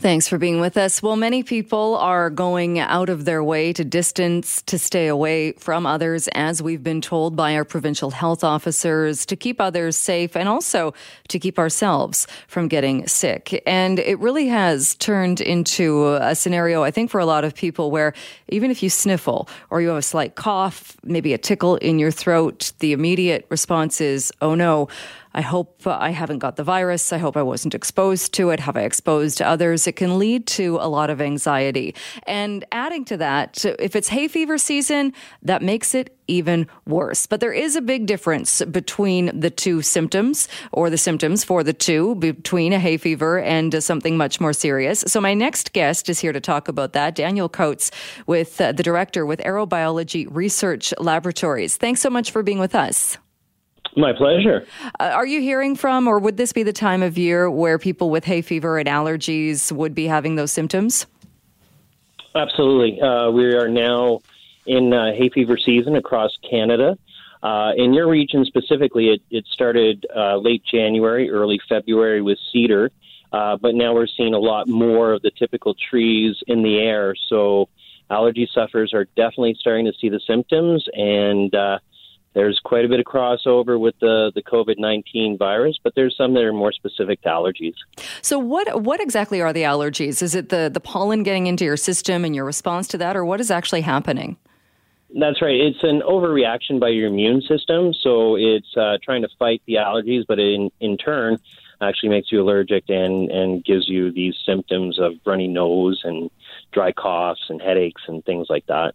Thanks for being with us. Well, many people are going out of their way to distance, to stay away from others, as we've been told by our provincial health officers, to keep others safe and also to keep ourselves from getting sick. And it really has turned into a scenario, I think, for a lot of people where even if you sniffle or you have a slight cough, maybe a tickle in your throat, the immediate response is, oh no, I hope I haven't got the virus. I hope I wasn't exposed to it. Have I exposed others? It can lead to a lot of anxiety. And adding to that, if it's hay fever season, that makes it even worse. But there is a big difference between the two symptoms or the symptoms for the two between a hay fever and something much more serious. So my next guest is here to talk about that, Daniel Coates with uh, the director with Aerobiology Research Laboratories. Thanks so much for being with us. My pleasure. Uh, are you hearing from, or would this be the time of year where people with hay fever and allergies would be having those symptoms? Absolutely. Uh, we are now in uh, hay fever season across Canada. Uh, in your region specifically, it, it started uh, late January, early February with cedar, uh, but now we're seeing a lot more of the typical trees in the air. So allergy sufferers are definitely starting to see the symptoms, and there's quite a bit of crossover with the, the COVID 19 virus, but there's some that are more specific to allergies. So, what, what exactly are the allergies? Is it the, the pollen getting into your system and your response to that, or what is actually happening? That's right. It's an overreaction by your immune system. So, it's uh, trying to fight the allergies, but in, in turn, actually makes you allergic and, and gives you these symptoms of runny nose and dry coughs and headaches and things like that.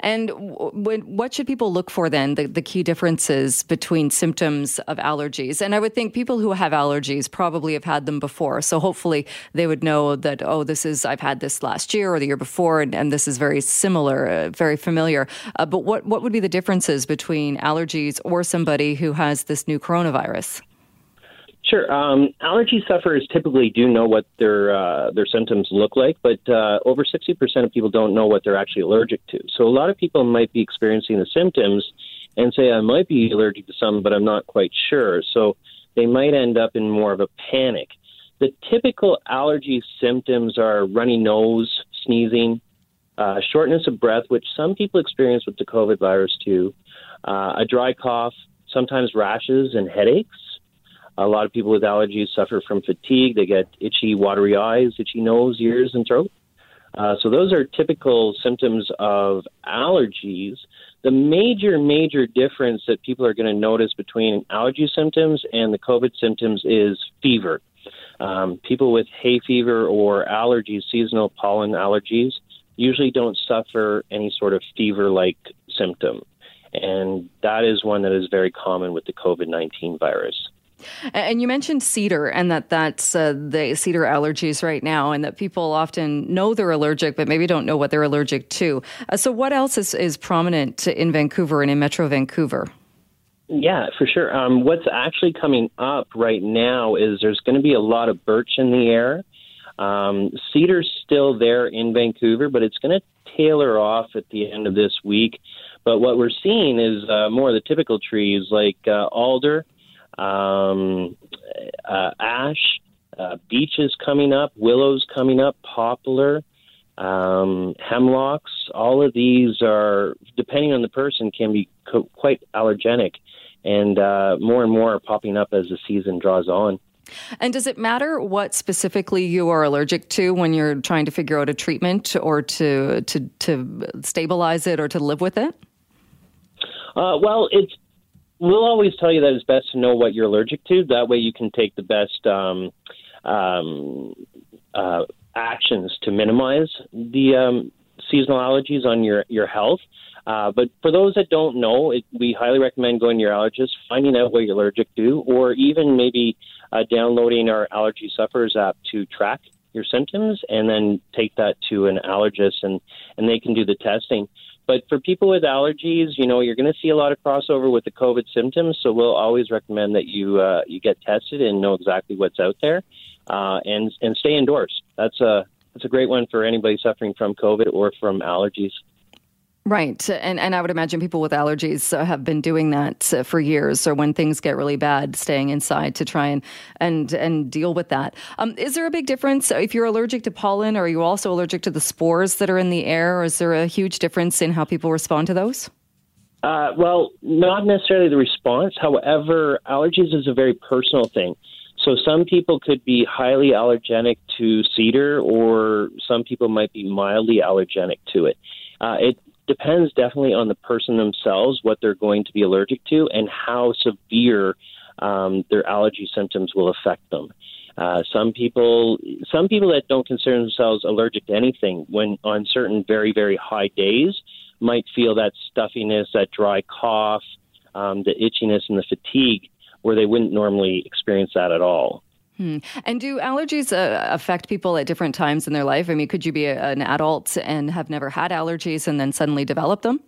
And what should people look for then, the, the key differences between symptoms of allergies? And I would think people who have allergies probably have had them before. So hopefully they would know that, oh, this is, I've had this last year or the year before, and, and this is very similar, uh, very familiar. Uh, but what, what would be the differences between allergies or somebody who has this new coronavirus? Sure. Um, allergy sufferers typically do know what their uh, their symptoms look like, but uh, over 60% of people don't know what they're actually allergic to. So a lot of people might be experiencing the symptoms and say, I might be allergic to some, but I'm not quite sure. So they might end up in more of a panic. The typical allergy symptoms are runny nose, sneezing, uh, shortness of breath, which some people experience with the COVID virus too, uh, a dry cough, sometimes rashes and headaches a lot of people with allergies suffer from fatigue. They get itchy, watery eyes, itchy nose, ears, and throat. Uh, so those are typical symptoms of allergies. The major, major difference that people are going to notice between allergy symptoms and the COVID symptoms is fever. Um, people with hay fever or allergies, seasonal pollen allergies, usually don't suffer any sort of fever like symptom. And that is one that is very common with the COVID 19 virus. And you mentioned cedar and that that's uh, the cedar allergies right now, and that people often know they're allergic, but maybe don't know what they're allergic to. Uh, so, what else is, is prominent in Vancouver and in Metro Vancouver? Yeah, for sure. Um, what's actually coming up right now is there's going to be a lot of birch in the air. Um, cedar's still there in Vancouver, but it's going to tailor off at the end of this week. But what we're seeing is uh, more of the typical trees like uh, alder, um, uh, ash, uh, beeches coming up, willows coming up, poplar, um, hemlocks. All of these are, depending on the person, can be co- quite allergenic, and uh, more and more are popping up as the season draws on. And does it matter what specifically you are allergic to when you're trying to figure out a treatment or to to to stabilize it or to live with it? Uh, well, it's we'll always tell you that it's best to know what you're allergic to. That way, you can take the best um, um, uh, actions to minimize the um, seasonal allergies on your your health. Uh, but for those that don't know, it, we highly recommend going to your allergist, finding out what you're allergic to, or even maybe uh, downloading our Allergy Sufferers app to track your symptoms, and then take that to an allergist, and and they can do the testing. But for people with allergies, you know, you're going to see a lot of crossover with the COVID symptoms. So we'll always recommend that you uh, you get tested and know exactly what's out there, uh, and and stay indoors. That's a that's a great one for anybody suffering from COVID or from allergies. Right. And, and I would imagine people with allergies uh, have been doing that uh, for years or when things get really bad, staying inside to try and, and, and deal with that. Um, is there a big difference if you're allergic to pollen are you also allergic to the spores that are in the air? Or is there a huge difference in how people respond to those? Uh, well, not necessarily the response. However, allergies is a very personal thing. So some people could be highly allergenic to cedar, or some people might be mildly allergenic to it. Uh, it depends definitely on the person themselves what they're going to be allergic to and how severe um, their allergy symptoms will affect them. Uh, some people, some people that don't consider themselves allergic to anything, when on certain very very high days, might feel that stuffiness, that dry cough, um, the itchiness, and the fatigue, where they wouldn't normally experience that at all. Hmm. And do allergies uh, affect people at different times in their life? I mean, could you be a, an adult and have never had allergies and then suddenly develop them?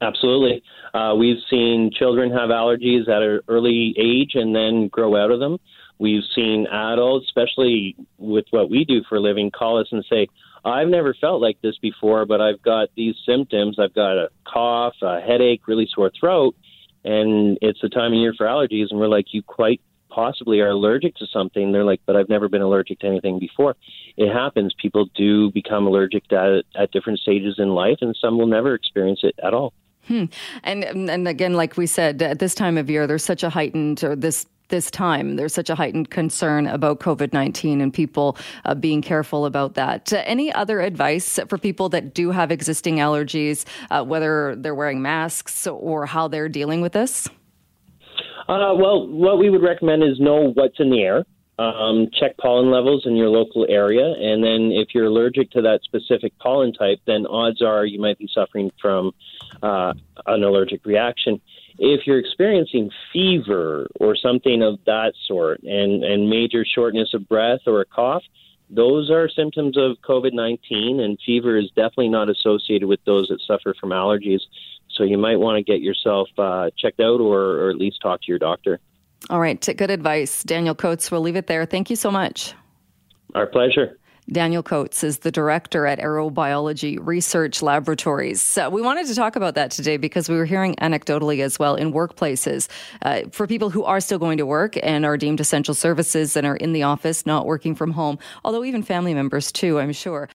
Absolutely. Uh, we've seen children have allergies at an early age and then grow out of them. We've seen adults, especially with what we do for a living, call us and say, I've never felt like this before, but I've got these symptoms. I've got a cough, a headache, really sore throat, and it's the time of year for allergies. And we're like, you quite possibly are allergic to something. They're like, but I've never been allergic to anything before. It happens. People do become allergic at, at different stages in life, and some will never experience it at all. Hmm. And and again, like we said, at this time of year, there's such a heightened or this this time. There's such a heightened concern about COVID 19 and people uh, being careful about that. Uh, any other advice for people that do have existing allergies, uh, whether they're wearing masks or how they're dealing with this? Uh, well, what we would recommend is know what's in the air. Um, check pollen levels in your local area, and then if you're allergic to that specific pollen type, then odds are you might be suffering from uh, an allergic reaction. If you're experiencing fever or something of that sort, and and major shortness of breath or a cough, those are symptoms of COVID 19, and fever is definitely not associated with those that suffer from allergies. So you might want to get yourself uh, checked out or, or at least talk to your doctor. All right. Good advice. Daniel Coates, we'll leave it there. Thank you so much. Our pleasure. Daniel Coates is the director at Aerobiology Research Laboratories. Uh, we wanted to talk about that today because we were hearing anecdotally as well in workplaces uh, for people who are still going to work and are deemed essential services and are in the office, not working from home, although even family members too, I'm sure.